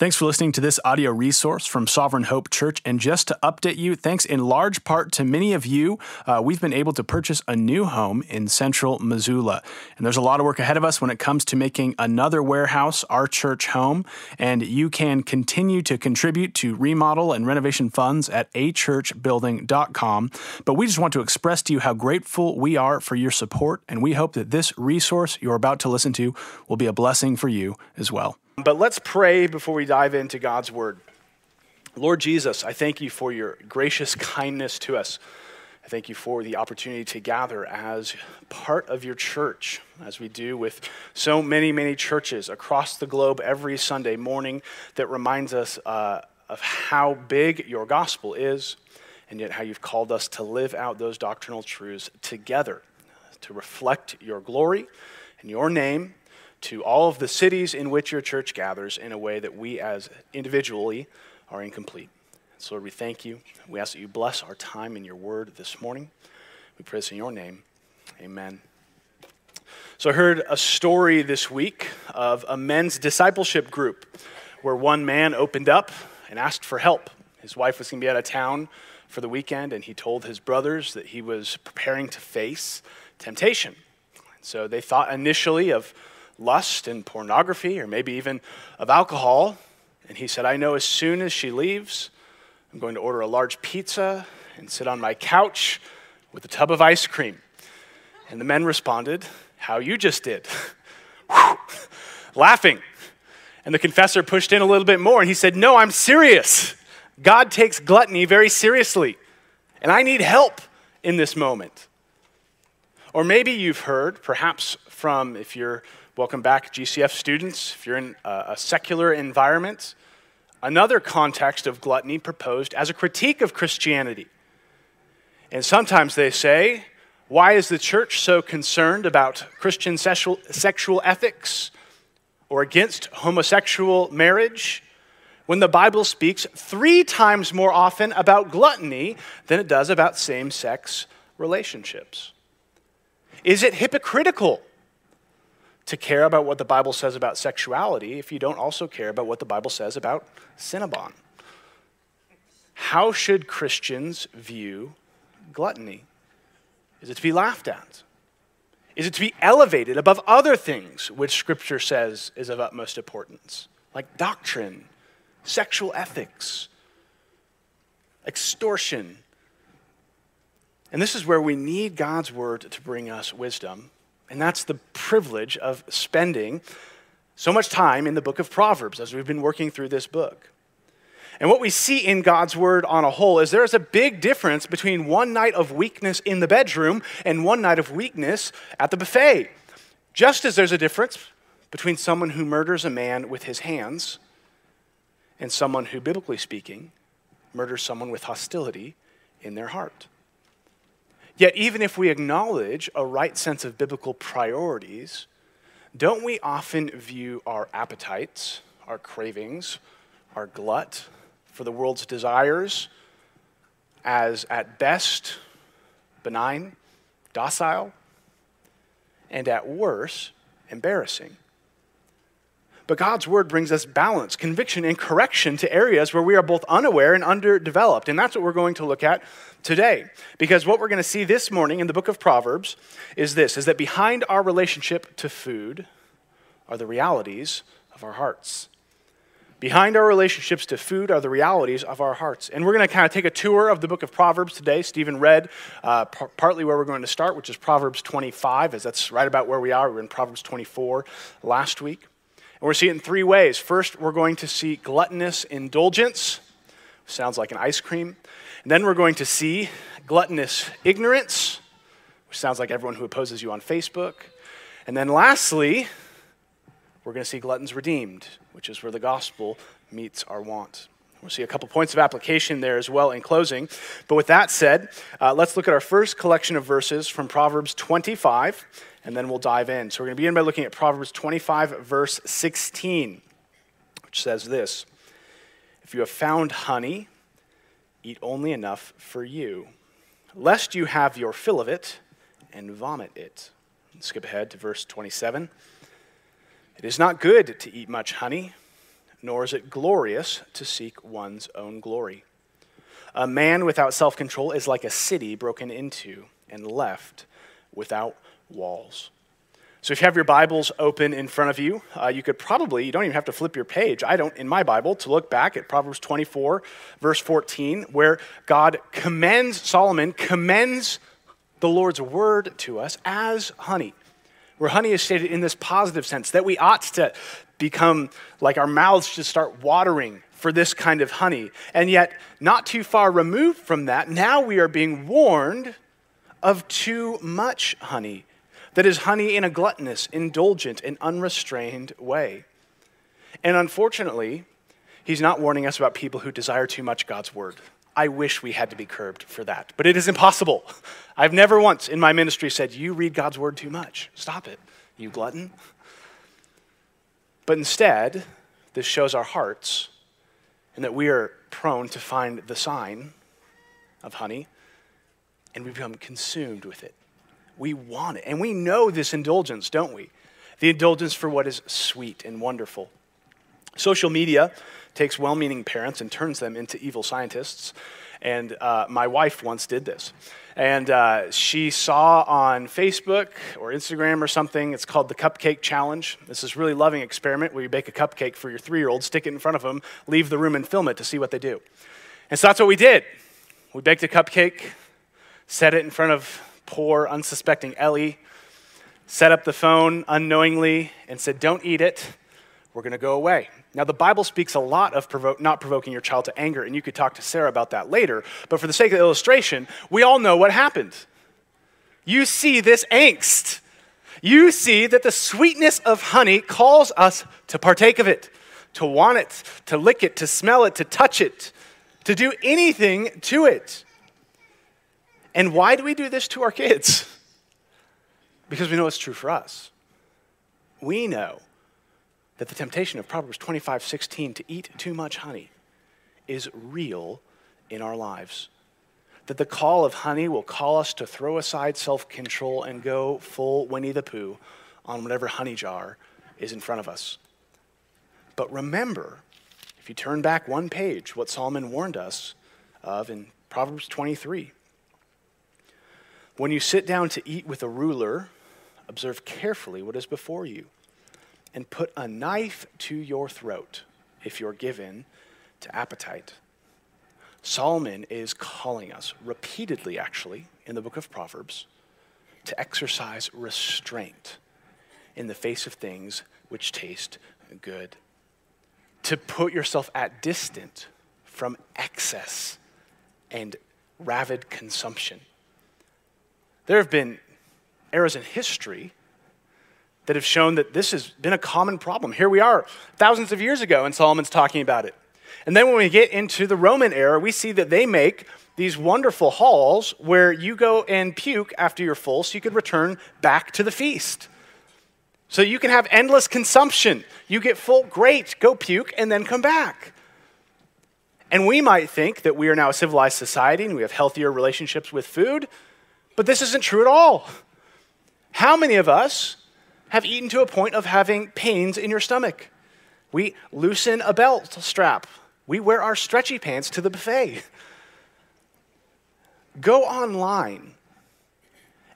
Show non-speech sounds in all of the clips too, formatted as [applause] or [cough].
Thanks for listening to this audio resource from Sovereign Hope Church. And just to update you, thanks in large part to many of you, uh, we've been able to purchase a new home in central Missoula. And there's a lot of work ahead of us when it comes to making another warehouse our church home. And you can continue to contribute to remodel and renovation funds at achurchbuilding.com. But we just want to express to you how grateful we are for your support. And we hope that this resource you're about to listen to will be a blessing for you as well. But let's pray before we dive into God's word. Lord Jesus, I thank you for your gracious kindness to us. I thank you for the opportunity to gather as part of your church, as we do with so many, many churches across the globe every Sunday morning that reminds us uh, of how big your gospel is, and yet how you've called us to live out those doctrinal truths together, to reflect your glory and your name to all of the cities in which your church gathers in a way that we as individually are incomplete. So, Lord, we thank you. We ask that you bless our time in your word this morning. We pray this in your name. Amen. So, I heard a story this week of a men's discipleship group where one man opened up and asked for help. His wife was going to be out of town for the weekend, and he told his brothers that he was preparing to face temptation. So, they thought initially of lust and pornography, or maybe even of alcohol. And he said, I know as soon as she leaves, I'm going to order a large pizza and sit on my couch with a tub of ice cream. And the men responded, How you just did, [laughs] laughing. And the confessor pushed in a little bit more and he said, No, I'm serious. God takes gluttony very seriously, and I need help in this moment. Or maybe you've heard, perhaps from if you're Welcome back, GCF students. If you're in a secular environment, another context of gluttony proposed as a critique of Christianity. And sometimes they say, why is the church so concerned about Christian sexual, sexual ethics or against homosexual marriage when the Bible speaks three times more often about gluttony than it does about same sex relationships? Is it hypocritical to care about what the Bible says about sexuality if you don't also care about what the Bible says about Cinnabon? How should Christians view gluttony? Is it to be laughed at? Is it to be elevated above other things which Scripture says is of utmost importance, like doctrine, sexual ethics, extortion? And this is where we need God's word to bring us wisdom and that's the privilege of spending so much time in the book of Proverbs as we've been working through this book. And what we see in God's word on a whole is there is a big difference between one night of weakness in the bedroom and one night of weakness at the buffet. Just as there's a difference between someone who murders a man with his hands and someone who, biblically speaking, murders someone with hostility in their heart. Yet, even if we acknowledge a right sense of biblical priorities, don't we often view our appetites, our cravings, our glut for the world's desires as at best benign, docile, and at worst embarrassing? But God's word brings us balance, conviction, and correction to areas where we are both unaware and underdeveloped. And that's what we're going to look at today. Because what we're going to see this morning in the book of Proverbs is this is that behind our relationship to food are the realities of our hearts. Behind our relationships to food are the realities of our hearts. And we're going to kind of take a tour of the book of Proverbs today. Stephen read uh, par- partly where we're going to start, which is Proverbs 25, as that's right about where we are. We we're in Proverbs 24 last week. And we're seeing it in three ways. First, we're going to see gluttonous indulgence, sounds like an ice cream. And then we're going to see gluttonous ignorance, which sounds like everyone who opposes you on Facebook. And then lastly, we're going to see gluttons redeemed, which is where the gospel meets our want. We'll see a couple points of application there as well in closing. But with that said, uh, let's look at our first collection of verses from Proverbs 25 and then we'll dive in. So we're going to begin by looking at Proverbs 25, verse 16, which says this If you have found honey, eat only enough for you, lest you have your fill of it and vomit it. Skip ahead to verse 27. It is not good to eat much honey, nor is it glorious to seek one's own glory. A man without self control is like a city broken into and left without walls. So, if you have your Bibles open in front of you, uh, you could probably, you don't even have to flip your page. I don't, in my Bible, to look back at Proverbs 24, verse 14, where God commends, Solomon commends the Lord's word to us as honey, where honey is stated in this positive sense that we ought to become like our mouths should start watering for this kind of honey. And yet, not too far removed from that, now we are being warned of too much honey. That is honey in a gluttonous, indulgent, and unrestrained way. And unfortunately, he's not warning us about people who desire too much God's word. I wish we had to be curbed for that, but it is impossible. [laughs] I've never once in my ministry said, You read God's word too much. Stop it, you glutton. But instead, this shows our hearts and that we are prone to find the sign of honey and we become consumed with it. We want it. And we know this indulgence, don't we? The indulgence for what is sweet and wonderful. Social media takes well meaning parents and turns them into evil scientists. And uh, my wife once did this. And uh, she saw on Facebook or Instagram or something, it's called the Cupcake Challenge. It's This is really loving experiment where you bake a cupcake for your three year old, stick it in front of them, leave the room and film it to see what they do. And so that's what we did. We baked a cupcake, set it in front of poor, unsuspecting Ellie, set up the phone unknowingly, and said, Don't eat it. We're going to go away. Now, the Bible speaks a lot of provo- not provoking your child to anger, and you could talk to Sarah about that later. But for the sake of the illustration, we all know what happened. You see this angst. You see that the sweetness of honey calls us to partake of it, to want it, to lick it, to smell it, to touch it, to do anything to it. And why do we do this to our kids? Because we know it's true for us. We know that the temptation of Proverbs 25 16 to eat too much honey is real in our lives. That the call of honey will call us to throw aside self control and go full Winnie the Pooh on whatever honey jar is in front of us. But remember, if you turn back one page, what Solomon warned us of in Proverbs 23. When you sit down to eat with a ruler, observe carefully what is before you and put a knife to your throat if you're given to appetite. Solomon is calling us repeatedly, actually, in the book of Proverbs, to exercise restraint in the face of things which taste good, to put yourself at distant from excess and rabid consumption. There have been eras in history that have shown that this has been a common problem. Here we are, thousands of years ago, and Solomon's talking about it. And then when we get into the Roman era, we see that they make these wonderful halls where you go and puke after you're full so you could return back to the feast. So you can have endless consumption. You get full, great, go puke and then come back. And we might think that we are now a civilized society and we have healthier relationships with food, but this isn't true at all. How many of us have eaten to a point of having pains in your stomach. We loosen a belt strap. We wear our stretchy pants to the buffet. Go online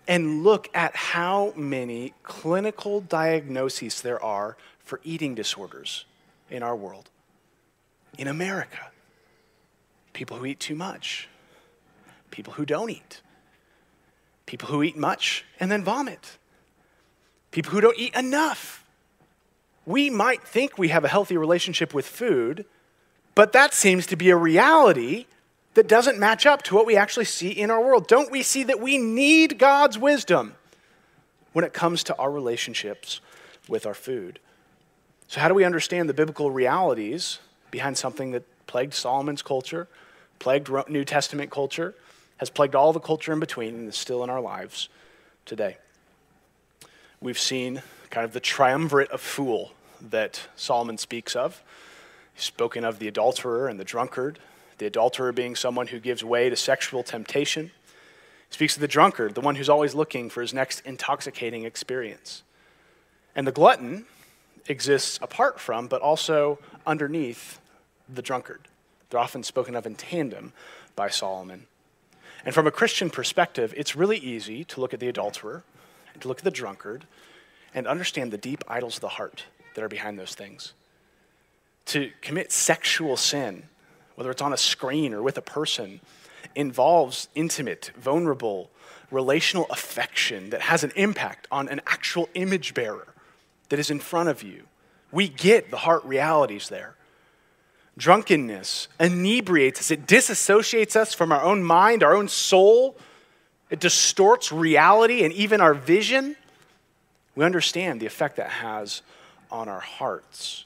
and look at how many clinical diagnoses there are for eating disorders in our world. In America, people who eat too much, people who don't eat, people who eat much and then vomit people who don't eat enough. We might think we have a healthy relationship with food, but that seems to be a reality that doesn't match up to what we actually see in our world. Don't we see that we need God's wisdom when it comes to our relationships with our food? So, how do we understand the biblical realities behind something that plagued Solomon's culture, plagued New Testament culture, has plagued all the culture in between, and is still in our lives today? we've seen kind of the triumvirate of fool that Solomon speaks of. He's spoken of the adulterer and the drunkard, the adulterer being someone who gives way to sexual temptation. He speaks of the drunkard, the one who's always looking for his next intoxicating experience. And the glutton exists apart from, but also underneath the drunkard. They're often spoken of in tandem by Solomon. And from a Christian perspective, it's really easy to look at the adulterer and to look at the drunkard and understand the deep idols of the heart that are behind those things. To commit sexual sin, whether it's on a screen or with a person, involves intimate, vulnerable, relational affection that has an impact on an actual image bearer that is in front of you. We get the heart realities there. Drunkenness inebriates us, it disassociates us from our own mind, our own soul. It distorts reality and even our vision. We understand the effect that has on our hearts.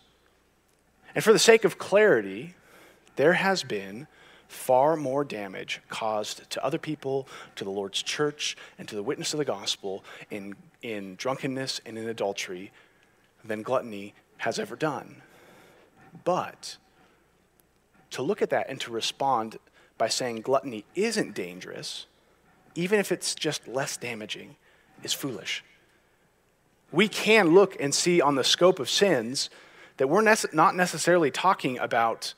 And for the sake of clarity, there has been far more damage caused to other people, to the Lord's church, and to the witness of the gospel in, in drunkenness and in adultery than gluttony has ever done. But to look at that and to respond by saying gluttony isn't dangerous, even if it's just less damaging, is foolish. We can look and see on the scope of sins that we're nece- not necessarily talking about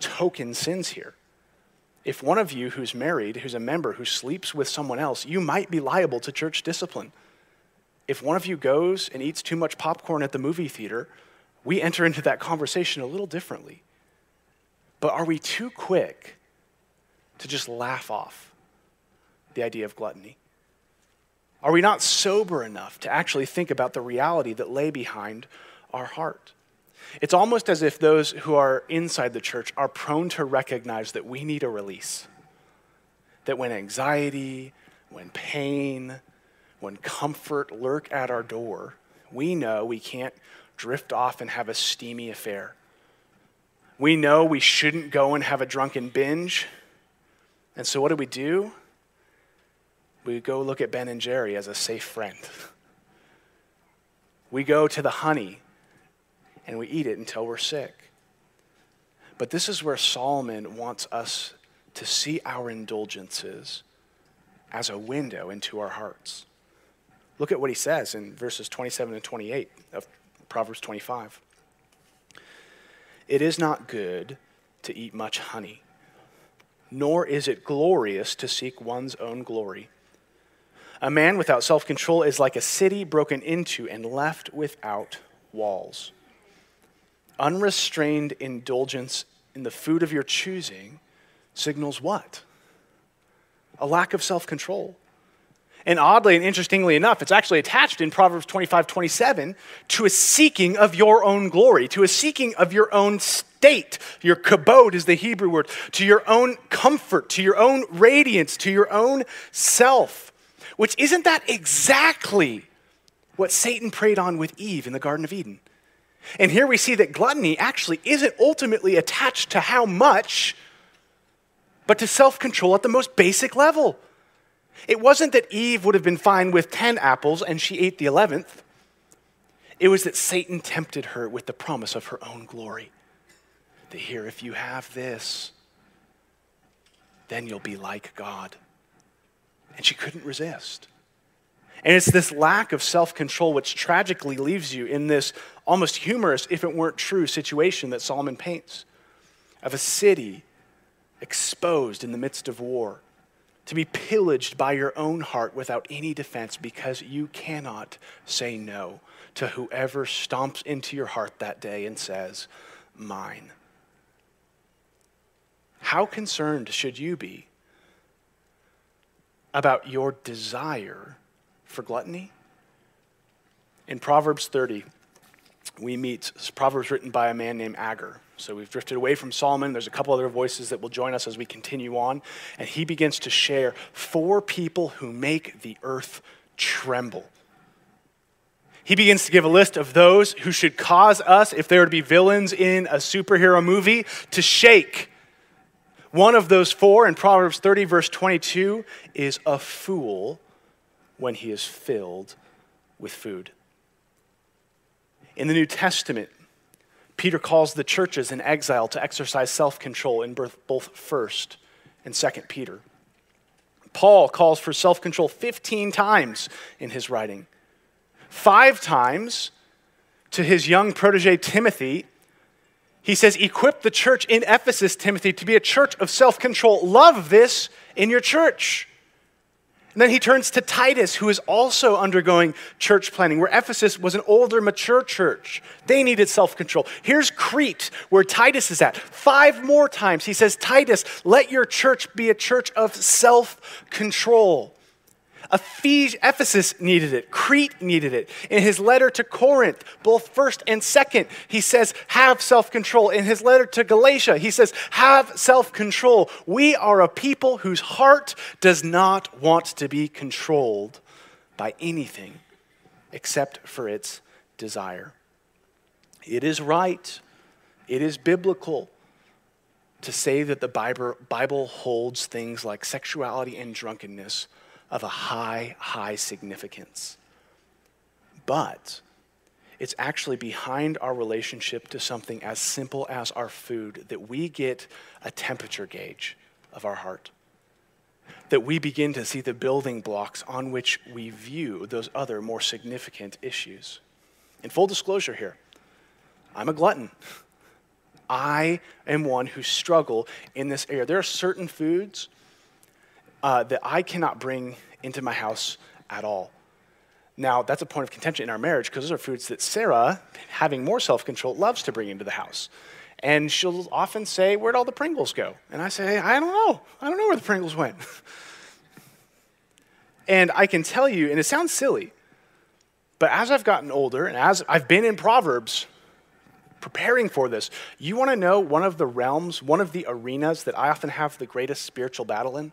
token sins here. If one of you who's married, who's a member, who sleeps with someone else, you might be liable to church discipline. If one of you goes and eats too much popcorn at the movie theater, we enter into that conversation a little differently. But are we too quick to just laugh off the idea of gluttony? Are we not sober enough to actually think about the reality that lay behind our heart? It's almost as if those who are inside the church are prone to recognize that we need a release. That when anxiety, when pain, when comfort lurk at our door, we know we can't drift off and have a steamy affair. We know we shouldn't go and have a drunken binge. And so, what do we do? We go look at Ben and Jerry as a safe friend. We go to the honey and we eat it until we're sick. But this is where Solomon wants us to see our indulgences as a window into our hearts. Look at what he says in verses 27 and 28 of Proverbs 25. It is not good to eat much honey, nor is it glorious to seek one's own glory. A man without self control is like a city broken into and left without walls. Unrestrained indulgence in the food of your choosing signals what? A lack of self control. And oddly and interestingly enough, it's actually attached in Proverbs 25 27 to a seeking of your own glory, to a seeking of your own state. Your kabod is the Hebrew word, to your own comfort, to your own radiance, to your own self. Which isn't that exactly what Satan preyed on with Eve in the Garden of Eden? And here we see that gluttony actually isn't ultimately attached to how much, but to self control at the most basic level. It wasn't that Eve would have been fine with 10 apples and she ate the 11th. It was that Satan tempted her with the promise of her own glory. That here, if you have this, then you'll be like God. And she couldn't resist. And it's this lack of self control which tragically leaves you in this almost humorous, if it weren't true, situation that Solomon paints of a city exposed in the midst of war to be pillaged by your own heart without any defense because you cannot say no to whoever stomps into your heart that day and says, Mine. How concerned should you be about your desire for gluttony? In Proverbs 30, we meet Proverbs written by a man named Agur. So we've drifted away from Solomon. There's a couple other voices that will join us as we continue on. And he begins to share four people who make the earth tremble. He begins to give a list of those who should cause us, if there were to be villains in a superhero movie, to shake. One of those four in Proverbs 30, verse 22, is a fool when he is filled with food. In the New Testament, Peter calls the churches in exile to exercise self control in both 1st and 2nd Peter. Paul calls for self control 15 times in his writing. Five times to his young protege Timothy, he says, Equip the church in Ephesus, Timothy, to be a church of self control. Love this in your church. And then he turns to Titus, who is also undergoing church planting, where Ephesus was an older, mature church. They needed self control. Here's Crete, where Titus is at. Five more times he says, Titus, let your church be a church of self control. Ephesus needed it. Crete needed it. In his letter to Corinth, both first and second, he says, have self control. In his letter to Galatia, he says, have self control. We are a people whose heart does not want to be controlled by anything except for its desire. It is right, it is biblical to say that the Bible holds things like sexuality and drunkenness of a high, high significance. But it's actually behind our relationship to something as simple as our food that we get a temperature gauge of our heart. That we begin to see the building blocks on which we view those other more significant issues. In full disclosure here, I'm a glutton. I am one who struggle in this area. There are certain foods uh, that I cannot bring into my house at all. Now, that's a point of contention in our marriage because those are foods that Sarah, having more self control, loves to bring into the house. And she'll often say, Where'd all the Pringles go? And I say, I don't know. I don't know where the Pringles went. [laughs] and I can tell you, and it sounds silly, but as I've gotten older and as I've been in Proverbs preparing for this, you want to know one of the realms, one of the arenas that I often have the greatest spiritual battle in?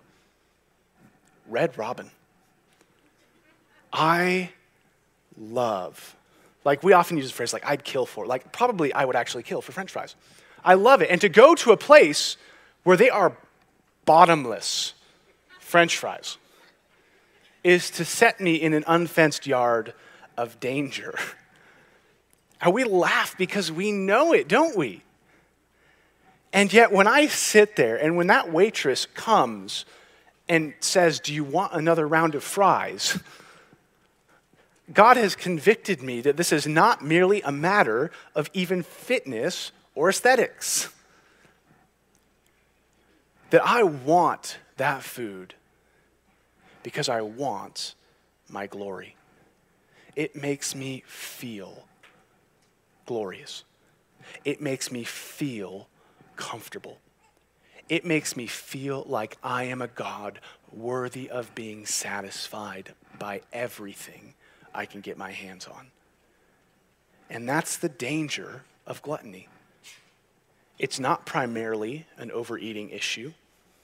Red Robin. I love, like we often use the phrase like I'd kill for, like probably I would actually kill for french fries. I love it. And to go to a place where they are bottomless french fries is to set me in an unfenced yard of danger. [laughs] And we laugh because we know it, don't we? And yet, when I sit there and when that waitress comes and says, Do you want another round of fries? God has convicted me that this is not merely a matter of even fitness or aesthetics. That I want that food because I want my glory. It makes me feel glorious. It makes me feel comfortable. It makes me feel like I am a God worthy of being satisfied by everything I can get my hands on. And that's the danger of gluttony. It's not primarily an overeating issue.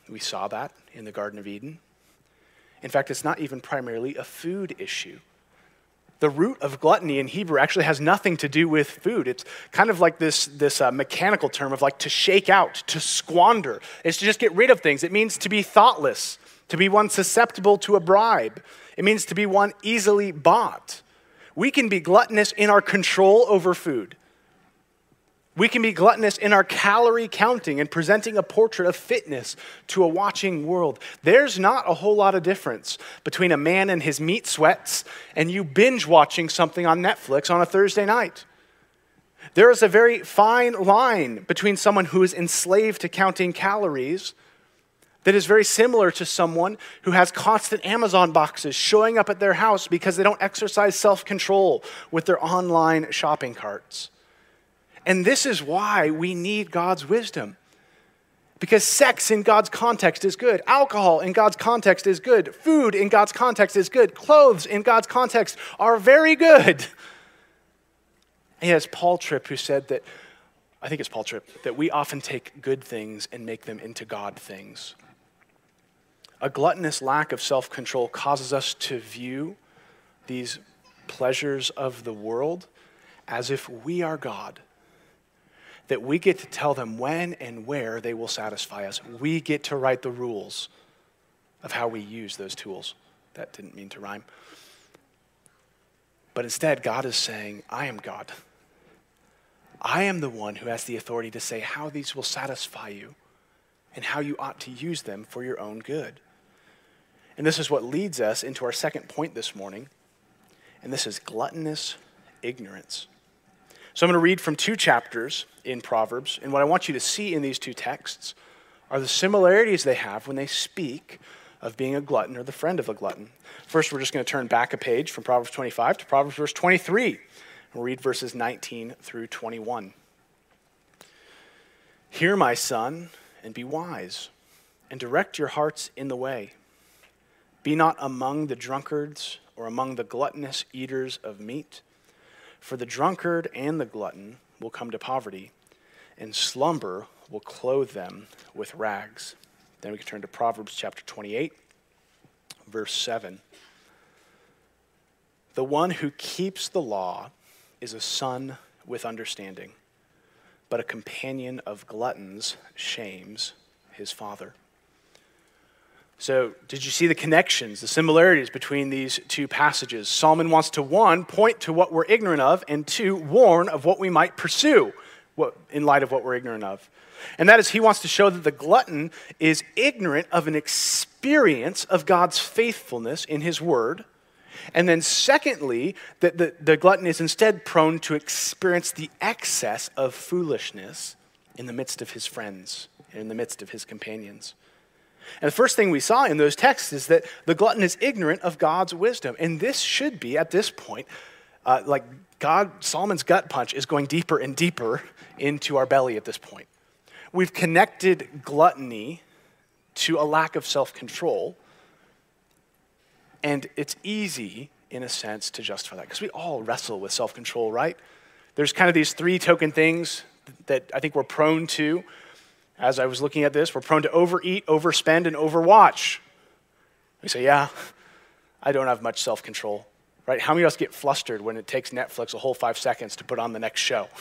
We saw that in the Garden of Eden. In fact, it's not even primarily a food issue. The root of gluttony in Hebrew actually has nothing to do with food. It's kind of like this, this uh, mechanical term of like to shake out, to squander. It's to just get rid of things. It means to be thoughtless, to be one susceptible to a bribe. It means to be one easily bought. We can be gluttonous in our control over food. We can be gluttonous in our calorie counting and presenting a portrait of fitness to a watching world. There's not a whole lot of difference between a man and his meat sweats and you binge watching something on Netflix on a Thursday night. There is a very fine line between someone who is enslaved to counting calories that is very similar to someone who has constant Amazon boxes showing up at their house because they don't exercise self control with their online shopping carts. And this is why we need God's wisdom. Because sex in God's context is good. Alcohol in God's context is good. Food in God's context is good. Clothes in God's context are very good. [laughs] And it's Paul Tripp who said that, I think it's Paul Tripp, that we often take good things and make them into God things. A gluttonous lack of self control causes us to view these pleasures of the world as if we are God that we get to tell them when and where they will satisfy us. We get to write the rules of how we use those tools. That didn't mean to rhyme. But instead, God is saying, I am God. I am the one who has the authority to say how these will satisfy you and how you ought to use them for your own good. And this is what leads us into our second point this morning, and this is gluttonous ignorance. So I'm going to read from two chapters in Proverbs, and what I want you to see in these two texts are the similarities they have when they speak of being a glutton or the friend of a glutton. First, we're just going to turn back a page from Proverbs 25 to Proverbs verse 23. We'll read verses 19 through 21. Hear, my son, and be wise, and direct your hearts in the way. Be not among the drunkards or among the gluttonous eaters of meat, for the drunkard and the glutton will come to poverty, and slumber will clothe them with rags. Then we can turn to Proverbs chapter 28, verse 7. The one who keeps the law is a son with understanding, but a companion of gluttons shames his father. So, did you see the connections, the similarities between these two passages? Solomon wants to, one, point to what we're ignorant of, and two, warn of what we might pursue in light of what we're ignorant of. And that is, he wants to show that the glutton is ignorant of an experience of God's faithfulness in his word. And then, secondly, that the, the glutton is instead prone to experience the excess of foolishness in the midst of his friends, in the midst of his companions. And the first thing we saw in those texts is that the glutton is ignorant of God's wisdom. And this should be, at this point, uh, like God, Solomon's gut punch is going deeper and deeper into our belly at this point. We've connected gluttony to a lack of self control. And it's easy, in a sense, to justify that because we all wrestle with self control, right? There's kind of these three token things that I think we're prone to. As I was looking at this, we're prone to overeat, overspend, and overwatch. We say, yeah, I don't have much self control, right? How many of us get flustered when it takes Netflix a whole five seconds to put on the next show? [laughs]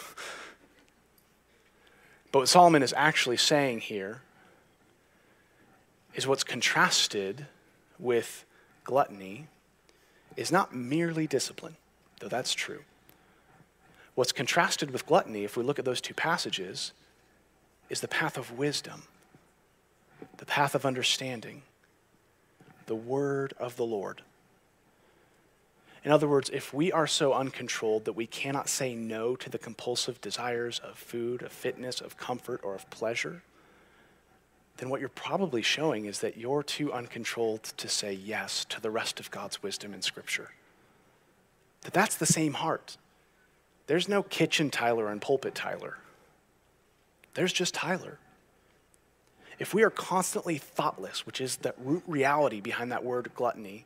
But what Solomon is actually saying here is what's contrasted with gluttony is not merely discipline, though that's true. What's contrasted with gluttony, if we look at those two passages, is the path of wisdom, the path of understanding, the word of the Lord. In other words, if we are so uncontrolled that we cannot say no to the compulsive desires of food, of fitness, of comfort, or of pleasure, then what you're probably showing is that you're too uncontrolled to say yes to the rest of God's wisdom in Scripture. That that's the same heart. There's no kitchen Tyler and pulpit Tyler. There's just Tyler. If we are constantly thoughtless, which is the root reality behind that word gluttony,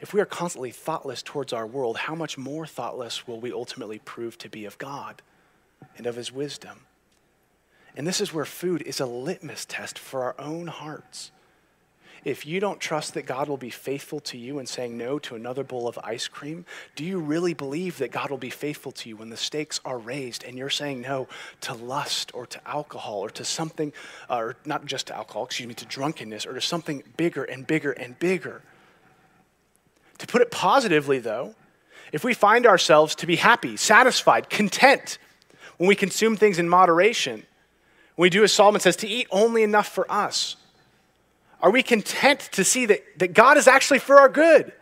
if we are constantly thoughtless towards our world, how much more thoughtless will we ultimately prove to be of God and of His wisdom? And this is where food is a litmus test for our own hearts. If you don't trust that God will be faithful to you in saying no to another bowl of ice cream, do you really believe that God will be faithful to you when the stakes are raised and you're saying no to lust or to alcohol or to something, uh, or not just to alcohol, excuse me, to drunkenness or to something bigger and bigger and bigger? To put it positively, though, if we find ourselves to be happy, satisfied, content when we consume things in moderation, when we do as Solomon says, to eat only enough for us, are we content to see that, that God is actually for our good?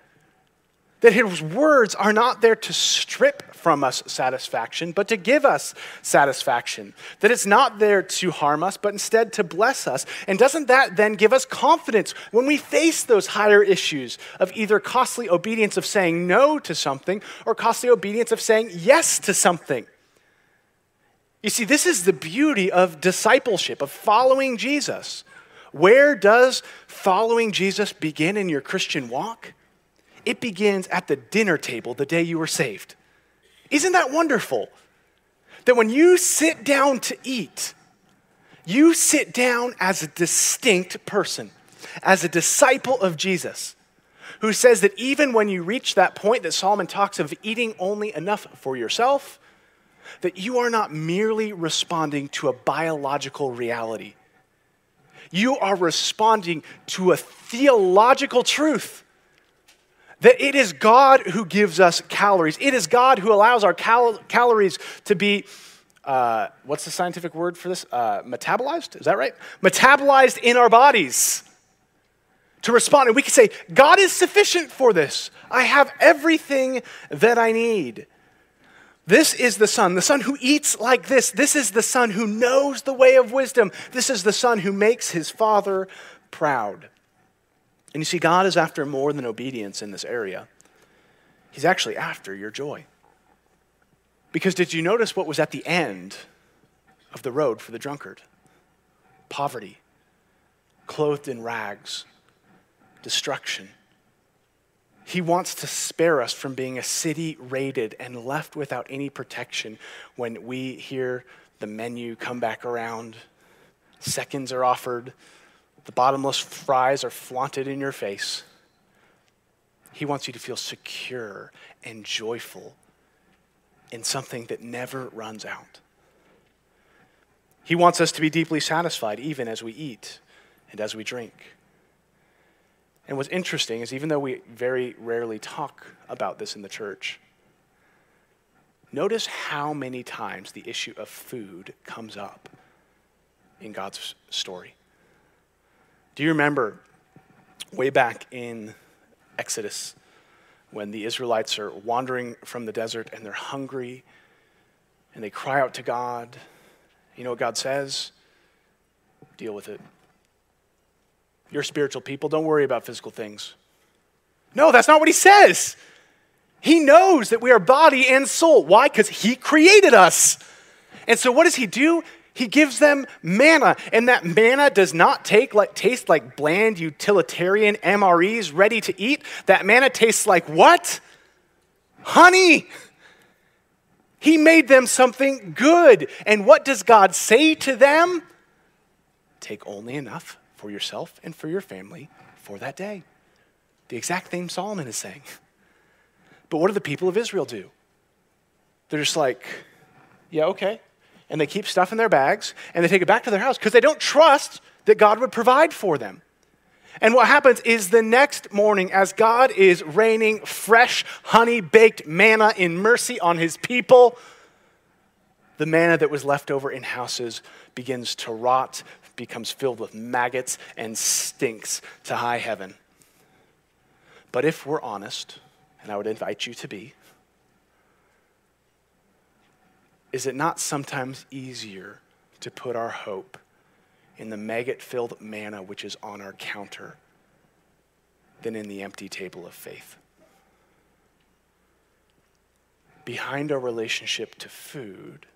That his words are not there to strip from us satisfaction, but to give us satisfaction. That it's not there to harm us, but instead to bless us. And doesn't that then give us confidence when we face those higher issues of either costly obedience of saying no to something or costly obedience of saying yes to something? You see, this is the beauty of discipleship, of following Jesus. Where does following Jesus begin in your Christian walk? It begins at the dinner table the day you were saved. Isn't that wonderful? That when you sit down to eat, you sit down as a distinct person, as a disciple of Jesus, who says that even when you reach that point that Solomon talks of eating only enough for yourself, that you are not merely responding to a biological reality. You are responding to a theological truth that it is God who gives us calories. It is God who allows our cal- calories to be, uh, what's the scientific word for this? Uh, metabolized? Is that right? Metabolized in our bodies to respond. And we can say, God is sufficient for this. I have everything that I need. This is the son, the son who eats like this. This is the son who knows the way of wisdom. This is the son who makes his father proud. And you see, God is after more than obedience in this area. He's actually after your joy. Because did you notice what was at the end of the road for the drunkard? Poverty, clothed in rags, destruction. He wants to spare us from being a city raided and left without any protection when we hear the menu come back around. Seconds are offered, the bottomless fries are flaunted in your face. He wants you to feel secure and joyful in something that never runs out. He wants us to be deeply satisfied even as we eat and as we drink. And what's interesting is even though we very rarely talk about this in the church, notice how many times the issue of food comes up in God's story. Do you remember way back in Exodus when the Israelites are wandering from the desert and they're hungry and they cry out to God? You know what God says? Deal with it. You're spiritual people. Don't worry about physical things. No, that's not what he says. He knows that we are body and soul. Why? Because he created us. And so what does he do? He gives them manna, and that manna does not take like taste like bland utilitarian MREs ready to eat. That manna tastes like what? Honey. He made them something good. And what does God say to them? Take only enough for yourself and for your family for that day. The exact thing Solomon is saying. But what do the people of Israel do? They're just like, yeah, okay. And they keep stuff in their bags and they take it back to their house because they don't trust that God would provide for them. And what happens is the next morning, as God is raining fresh, honey baked manna in mercy on his people, the manna that was left over in houses begins to rot, becomes filled with maggots and stinks to high heaven. But if we're honest, and I would invite you to be, is it not sometimes easier to put our hope in the maggot filled manna which is on our counter than in the empty table of faith? Behind our relationship to food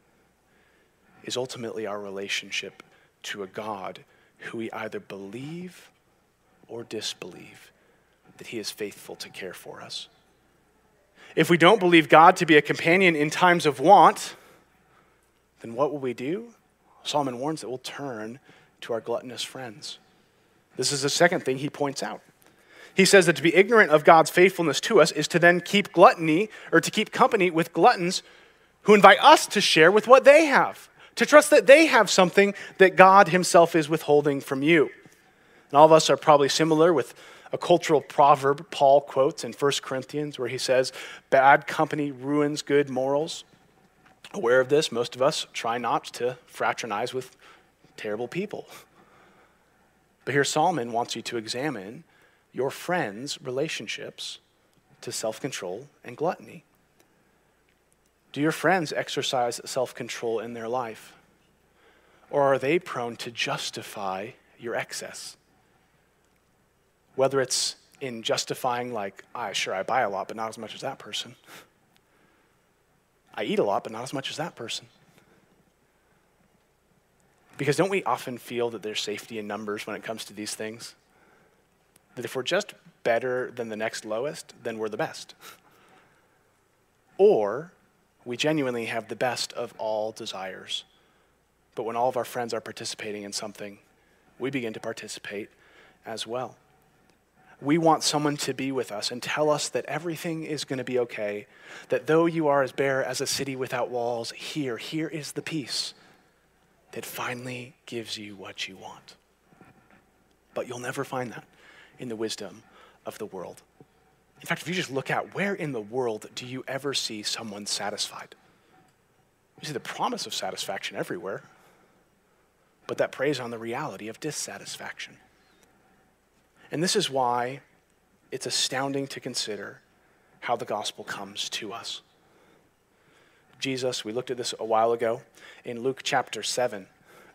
is ultimately our relationship to a God who we either believe or disbelieve that he is faithful to care for us. If we don't believe God to be a companion in times of want, then what will we do? Solomon warns that we'll turn to our gluttonous friends. This is the second thing he points out. He says that to be ignorant of God's faithfulness to us is to then keep gluttony or to keep company with gluttons who invite us to share with what they have to trust that they have something that God Himself is withholding from you. And all of us are probably similar with a cultural proverb Paul quotes in 1 Corinthians where he says, Bad company ruins good morals. Aware of this, most of us try not to fraternize with terrible people. But here Solomon wants you to examine your friends' relationships to self control and gluttony. Do your friends exercise self control in their life? Or are they prone to justify your excess? Whether it's in justifying, like, I sure I buy a lot, but not as much as that person. I eat a lot, but not as much as that person. Because don't we often feel that there's safety in numbers when it comes to these things? That if we're just better than the next lowest, then we're the best. Or we genuinely have the best of all desires. But when all of our friends are participating in something, we begin to participate as well. We want someone to be with us and tell us that everything is going to be okay, that though you are as bare as a city without walls, here, here is the peace that finally gives you what you want. But you'll never find that in the wisdom of the world. In fact, if you just look at where in the world do you ever see someone satisfied? You see the promise of satisfaction everywhere, but that preys on the reality of dissatisfaction. And this is why it's astounding to consider how the gospel comes to us. Jesus, we looked at this a while ago in Luke chapter 7,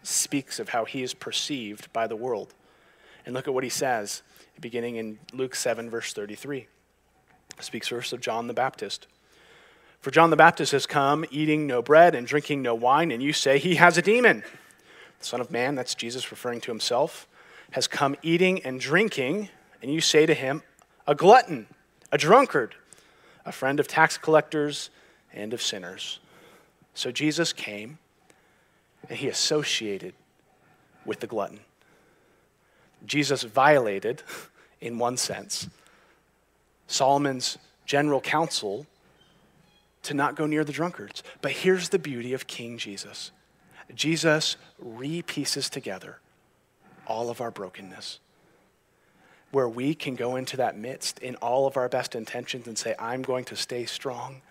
speaks of how he is perceived by the world. And look at what he says, beginning in Luke 7, verse 33. Speaks first of John the Baptist. For John the Baptist has come eating no bread and drinking no wine, and you say he has a demon. The Son of Man, that's Jesus referring to himself, has come eating and drinking, and you say to him, a glutton, a drunkard, a friend of tax collectors and of sinners. So Jesus came and he associated with the glutton. Jesus violated, in one sense, Solomon's general counsel to not go near the drunkards. But here's the beauty of King Jesus Jesus repieces together all of our brokenness. Where we can go into that midst in all of our best intentions and say, I'm going to stay strong.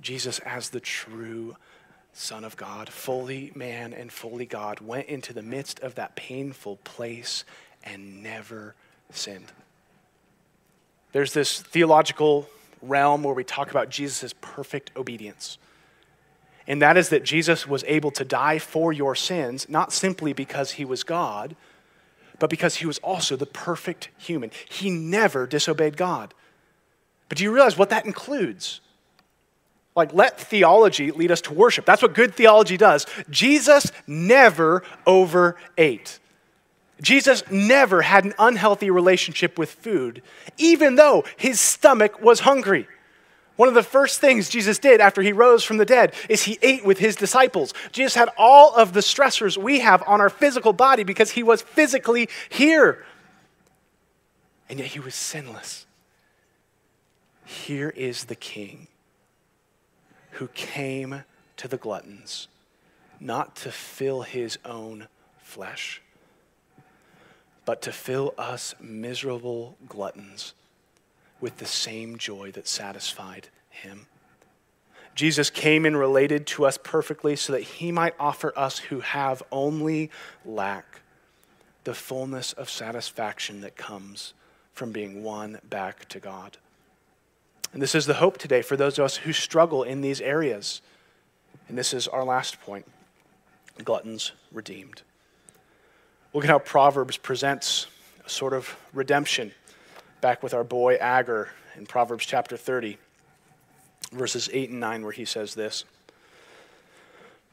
Jesus, as the true Son of God, fully man and fully God, went into the midst of that painful place and never sinned. There's this theological realm where we talk about Jesus' perfect obedience. And that is that Jesus was able to die for your sins, not simply because he was God, but because he was also the perfect human. He never disobeyed God. But do you realize what that includes? Like, let theology lead us to worship. That's what good theology does. Jesus never overate. Jesus never had an unhealthy relationship with food, even though his stomach was hungry. One of the first things Jesus did after he rose from the dead is he ate with his disciples. Jesus had all of the stressors we have on our physical body because he was physically here. And yet he was sinless. Here is the king who came to the gluttons, not to fill his own flesh, but to fill us miserable gluttons with the same joy that satisfied him. Jesus came and related to us perfectly so that he might offer us who have only lack the fullness of satisfaction that comes from being won back to God. And this is the hope today for those of us who struggle in these areas. And this is our last point gluttons redeemed. Look at how Proverbs presents a sort of redemption back with our boy Agur in Proverbs chapter 30, verses 8 and 9, where he says this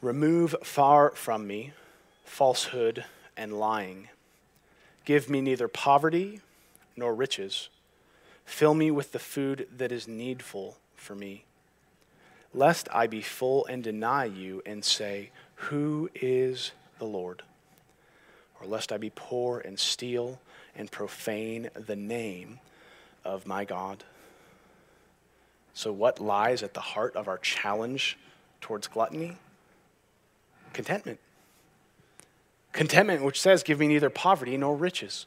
Remove far from me falsehood and lying. Give me neither poverty nor riches Fill me with the food that is needful for me, lest I be full and deny you and say, Who is the Lord? Or lest I be poor and steal and profane the name of my God. So, what lies at the heart of our challenge towards gluttony? Contentment. Contentment, which says, Give me neither poverty nor riches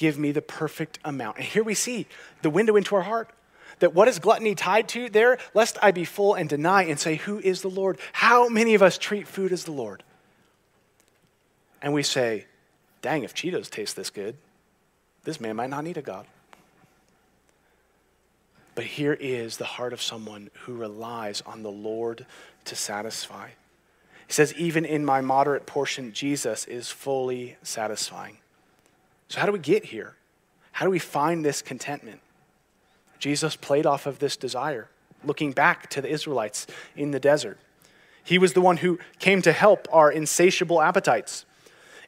give me the perfect amount. And here we see the window into our heart. That what is gluttony tied to there? Lest I be full and deny and say, Who is the Lord? How many of us treat food as the Lord? And we say, Dang, if Cheetos taste this good, this man might not need a God. But here is the heart of someone who relies on the Lord to satisfy. He says, Even in my moderate portion, Jesus is fully satisfying. So, how do we get here? How do we find this contentment? Jesus played off of this desire, looking back to the Israelites in the desert. He was the one who came to help our insatiable appetites.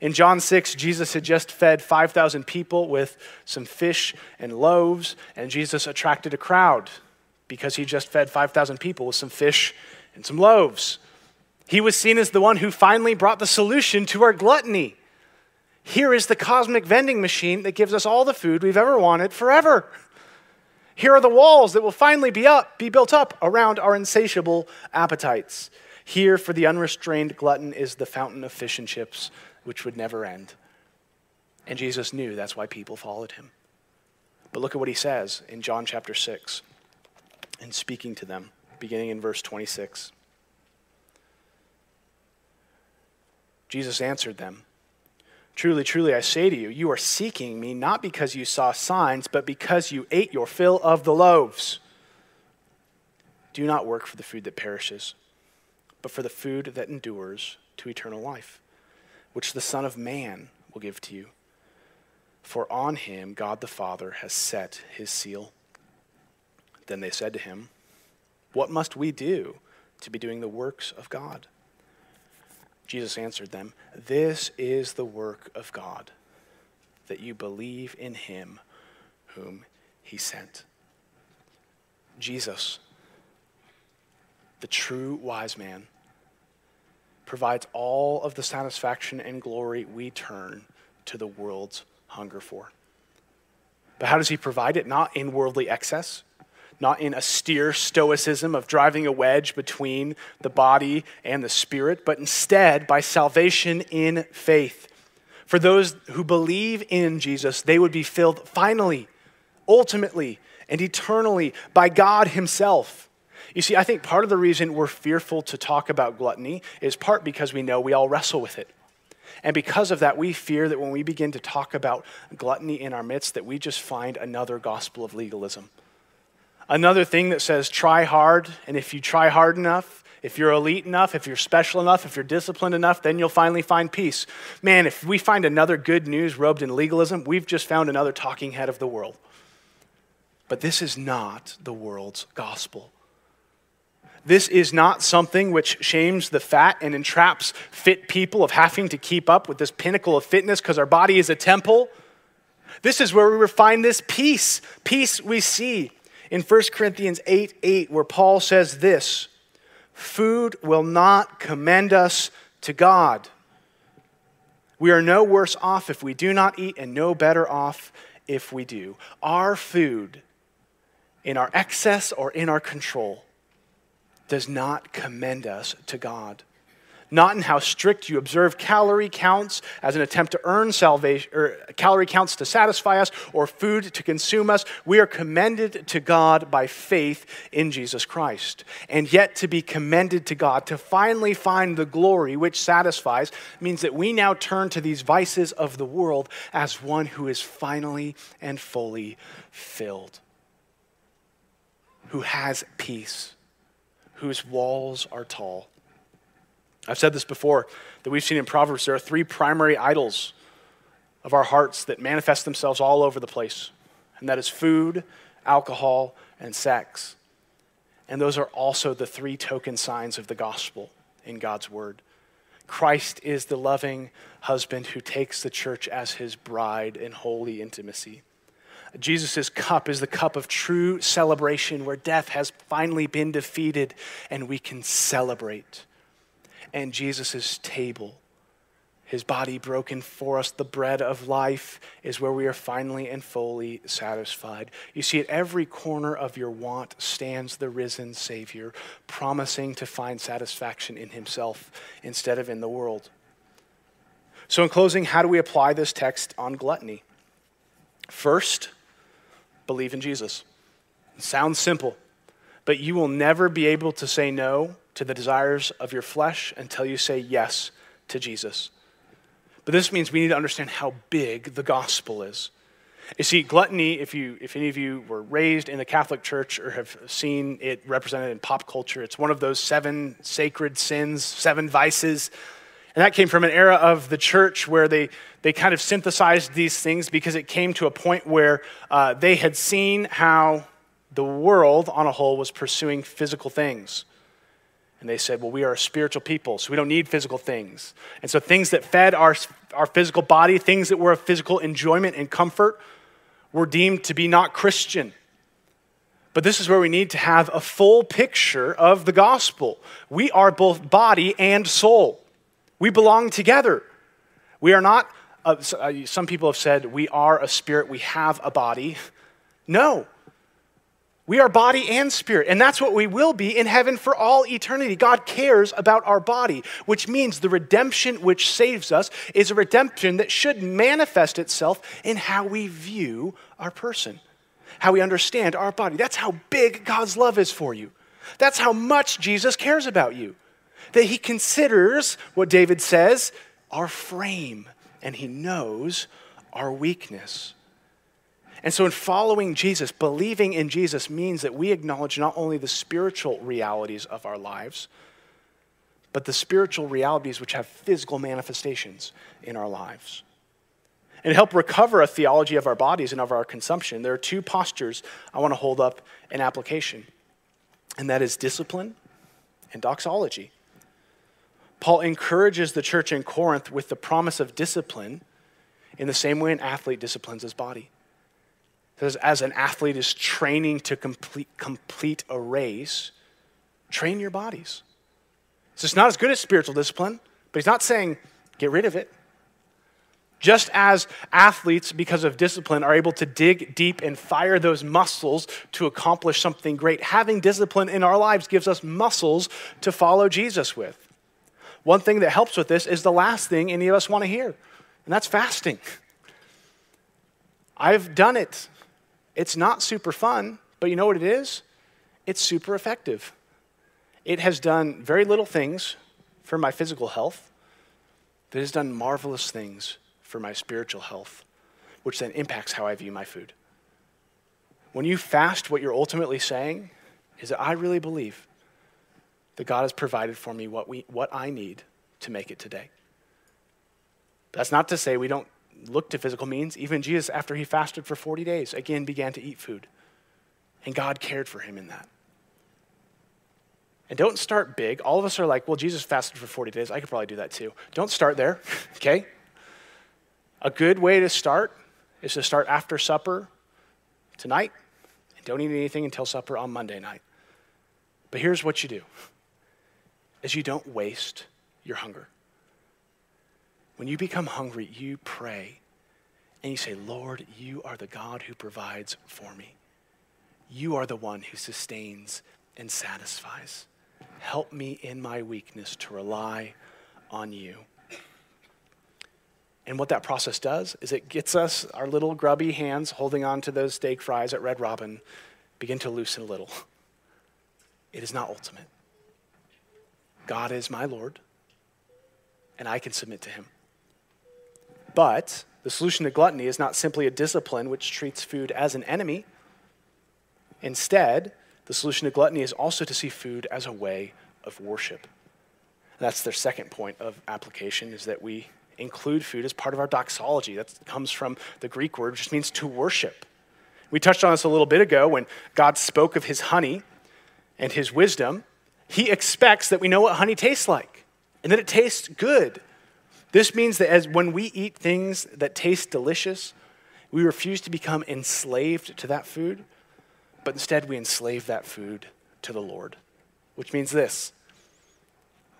In John 6, Jesus had just fed 5,000 people with some fish and loaves, and Jesus attracted a crowd because he just fed 5,000 people with some fish and some loaves. He was seen as the one who finally brought the solution to our gluttony. Here is the cosmic vending machine that gives us all the food we've ever wanted forever. Here are the walls that will finally be up, be built up around our insatiable appetites. Here for the unrestrained glutton is the fountain of fish and chips, which would never end. And Jesus knew that's why people followed him. But look at what he says in John chapter 6 in speaking to them, beginning in verse 26. Jesus answered them. Truly, truly, I say to you, you are seeking me not because you saw signs, but because you ate your fill of the loaves. Do not work for the food that perishes, but for the food that endures to eternal life, which the Son of Man will give to you. For on him God the Father has set his seal. Then they said to him, What must we do to be doing the works of God? Jesus answered them, This is the work of God, that you believe in him whom he sent. Jesus, the true wise man, provides all of the satisfaction and glory we turn to the world's hunger for. But how does he provide it? Not in worldly excess, not in austere stoicism of driving a wedge between the body and the spirit, but instead by salvation in faith. For those who believe in Jesus, they would be filled finally, ultimately, and eternally by God Himself. You see, I think part of the reason we're fearful to talk about gluttony is part because we know we all wrestle with it. And because of that, we fear that when we begin to talk about gluttony in our midst, that we just find another gospel of legalism. Another thing that says try hard, and if you try hard enough, if you're elite enough, if you're special enough, if you're disciplined enough, then you'll finally find peace. Man, if we find another good news robed in legalism, we've just found another talking head of the world. But this is not the world's gospel. This is not something which shames the fat and entraps fit people of having to keep up with this pinnacle of fitness because our body is a temple. This is where we find this peace. Peace we see in 1 Corinthians 8 8, where Paul says this Food will not commend us to God. We are no worse off if we do not eat, and no better off if we do. Our food, in our excess or in our control, does not commend us to God. Not in how strict you observe calorie counts as an attempt to earn salvation, or calorie counts to satisfy us, or food to consume us. We are commended to God by faith in Jesus Christ. And yet, to be commended to God, to finally find the glory which satisfies, means that we now turn to these vices of the world as one who is finally and fully filled, who has peace whose walls are tall. I've said this before that we've seen in Proverbs there are three primary idols of our hearts that manifest themselves all over the place, and that is food, alcohol, and sex. And those are also the three token signs of the gospel in God's word. Christ is the loving husband who takes the church as his bride in holy intimacy. Jesus' cup is the cup of true celebration where death has finally been defeated and we can celebrate. And Jesus' table, his body broken for us, the bread of life, is where we are finally and fully satisfied. You see, at every corner of your want stands the risen Savior, promising to find satisfaction in himself instead of in the world. So, in closing, how do we apply this text on gluttony? First, believe in Jesus. It sounds simple, but you will never be able to say no to the desires of your flesh until you say yes to Jesus. But this means we need to understand how big the gospel is. You see, gluttony, if, you, if any of you were raised in the Catholic Church or have seen it represented in pop culture, it's one of those seven sacred sins, seven vices and that came from an era of the church where they, they kind of synthesized these things because it came to a point where uh, they had seen how the world on a whole was pursuing physical things. And they said, well, we are a spiritual people, so we don't need physical things. And so things that fed our, our physical body, things that were of physical enjoyment and comfort, were deemed to be not Christian. But this is where we need to have a full picture of the gospel. We are both body and soul. We belong together. We are not, uh, some people have said, we are a spirit, we have a body. No. We are body and spirit, and that's what we will be in heaven for all eternity. God cares about our body, which means the redemption which saves us is a redemption that should manifest itself in how we view our person, how we understand our body. That's how big God's love is for you. That's how much Jesus cares about you that he considers what David says our frame and he knows our weakness. And so, in following Jesus, believing in Jesus means that we acknowledge not only the spiritual realities of our lives, but the spiritual realities which have physical manifestations in our lives. And help recover a theology of our bodies and of our consumption, there are two postures I want to hold up in application, and that is discipline and doxology. Paul encourages the church in Corinth with the promise of discipline in the same way an athlete disciplines his body. Says, as an athlete is training to complete, complete a race, train your bodies. So it's not as good as spiritual discipline, but he's not saying get rid of it. Just as athletes, because of discipline, are able to dig deep and fire those muscles to accomplish something great, having discipline in our lives gives us muscles to follow Jesus with. One thing that helps with this is the last thing any of us want to hear, and that's fasting. I've done it. It's not super fun, but you know what it is? It's super effective. It has done very little things for my physical health, but it has done marvelous things for my spiritual health, which then impacts how I view my food. When you fast, what you're ultimately saying is that I really believe that God has provided for me what, we, what I need to make it today. That's not to say we don't look to physical means. Even Jesus, after he fasted for 40 days, again began to eat food. And God cared for him in that. And don't start big. All of us are like, well, Jesus fasted for 40 days. I could probably do that too. Don't start there, [laughs] okay? A good way to start is to start after supper tonight and don't eat anything until supper on Monday night. But here's what you do is you don't waste your hunger. When you become hungry, you pray and you say, Lord, you are the God who provides for me. You are the one who sustains and satisfies. Help me in my weakness to rely on you. And what that process does is it gets us, our little grubby hands holding on to those steak fries at Red Robin, begin to loosen a little. It is not ultimate. God is my Lord, and I can submit to him. But the solution to gluttony is not simply a discipline which treats food as an enemy. Instead, the solution to gluttony is also to see food as a way of worship. that's their second point of application is that we include food as part of our doxology. That comes from the Greek word, which means to worship. We touched on this a little bit ago when God spoke of his honey and his wisdom. He expects that we know what honey tastes like and that it tastes good. This means that as when we eat things that taste delicious, we refuse to become enslaved to that food, but instead we enslave that food to the Lord, which means this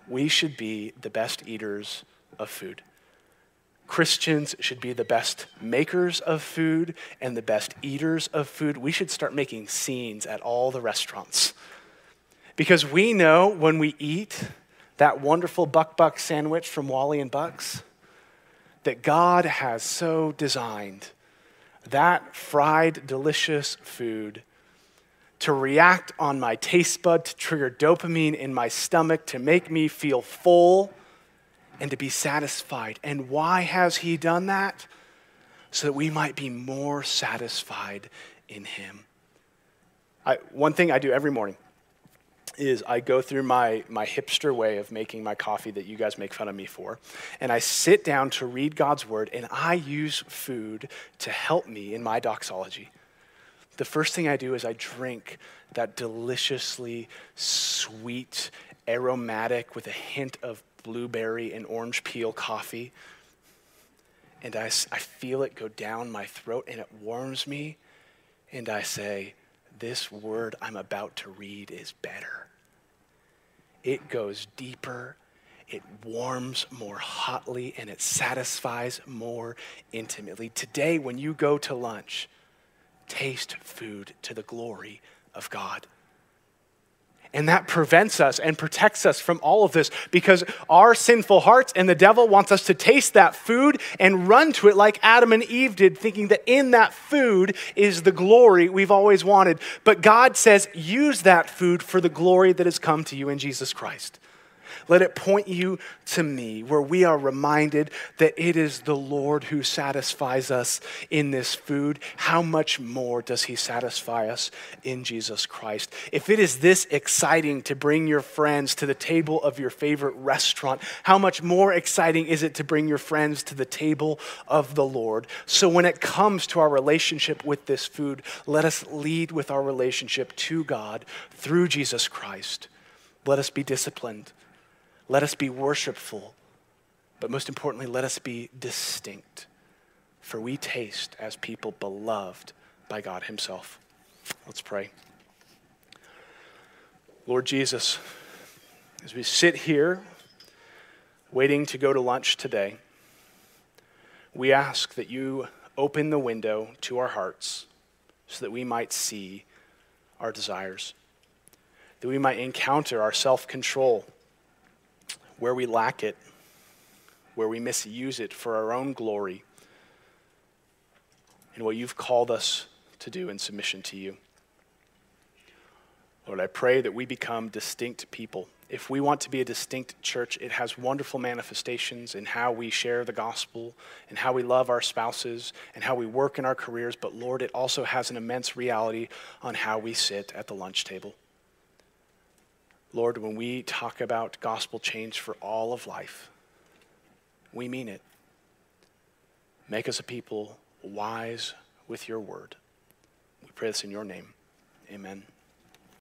we should be the best eaters of food. Christians should be the best makers of food and the best eaters of food. We should start making scenes at all the restaurants. Because we know when we eat that wonderful Buck Buck sandwich from Wally and Bucks, that God has so designed that fried, delicious food to react on my taste bud, to trigger dopamine in my stomach, to make me feel full and to be satisfied. And why has He done that? So that we might be more satisfied in Him. I, one thing I do every morning is I go through my, my hipster way of making my coffee that you guys make fun of me for. And I sit down to read God's word, and I use food to help me in my doxology the first thing I do is I drink that deliciously sweet, aromatic, with a hint of blueberry and orange peel coffee. And I, I feel it go down my throat and it warms me. And I say, This word I'm about to read is better. It goes deeper, it warms more hotly, and it satisfies more intimately. Today, when you go to lunch, taste food to the glory of God. And that prevents us and protects us from all of this because our sinful hearts and the devil wants us to taste that food and run to it like Adam and Eve did, thinking that in that food is the glory we've always wanted. But God says, use that food for the glory that has come to you in Jesus Christ. Let it point you to me, where we are reminded that it is the Lord who satisfies us in this food. How much more does he satisfy us in Jesus Christ? If it is this exciting to bring your friends to the table of your favorite restaurant, how much more exciting is it to bring your friends to the table of the Lord? So when it comes to our relationship with this food, let us lead with our relationship to God through Jesus Christ. Let us be disciplined. Let us be worshipful. But most importantly, let us be distinct. For we taste as people beloved by God Himself. Let's pray. Lord Jesus, as we sit here waiting to go to lunch today, we ask that you open the window to our hearts so that we might see our desires, that we might encounter our self control where we lack it, where we misuse it for our own glory, and what you've called us to do in submission to you. Lord, I pray that we become distinct people. If we want to be a distinct church, it has wonderful manifestations in how we share the gospel and how we love our spouses and how we work in our careers. But Lord, it also has an immense reality on how we sit at the lunch table. Lord, when we talk about gospel change for all of life, we mean it. Make us a people wise with your word. We pray this in your name. Amen.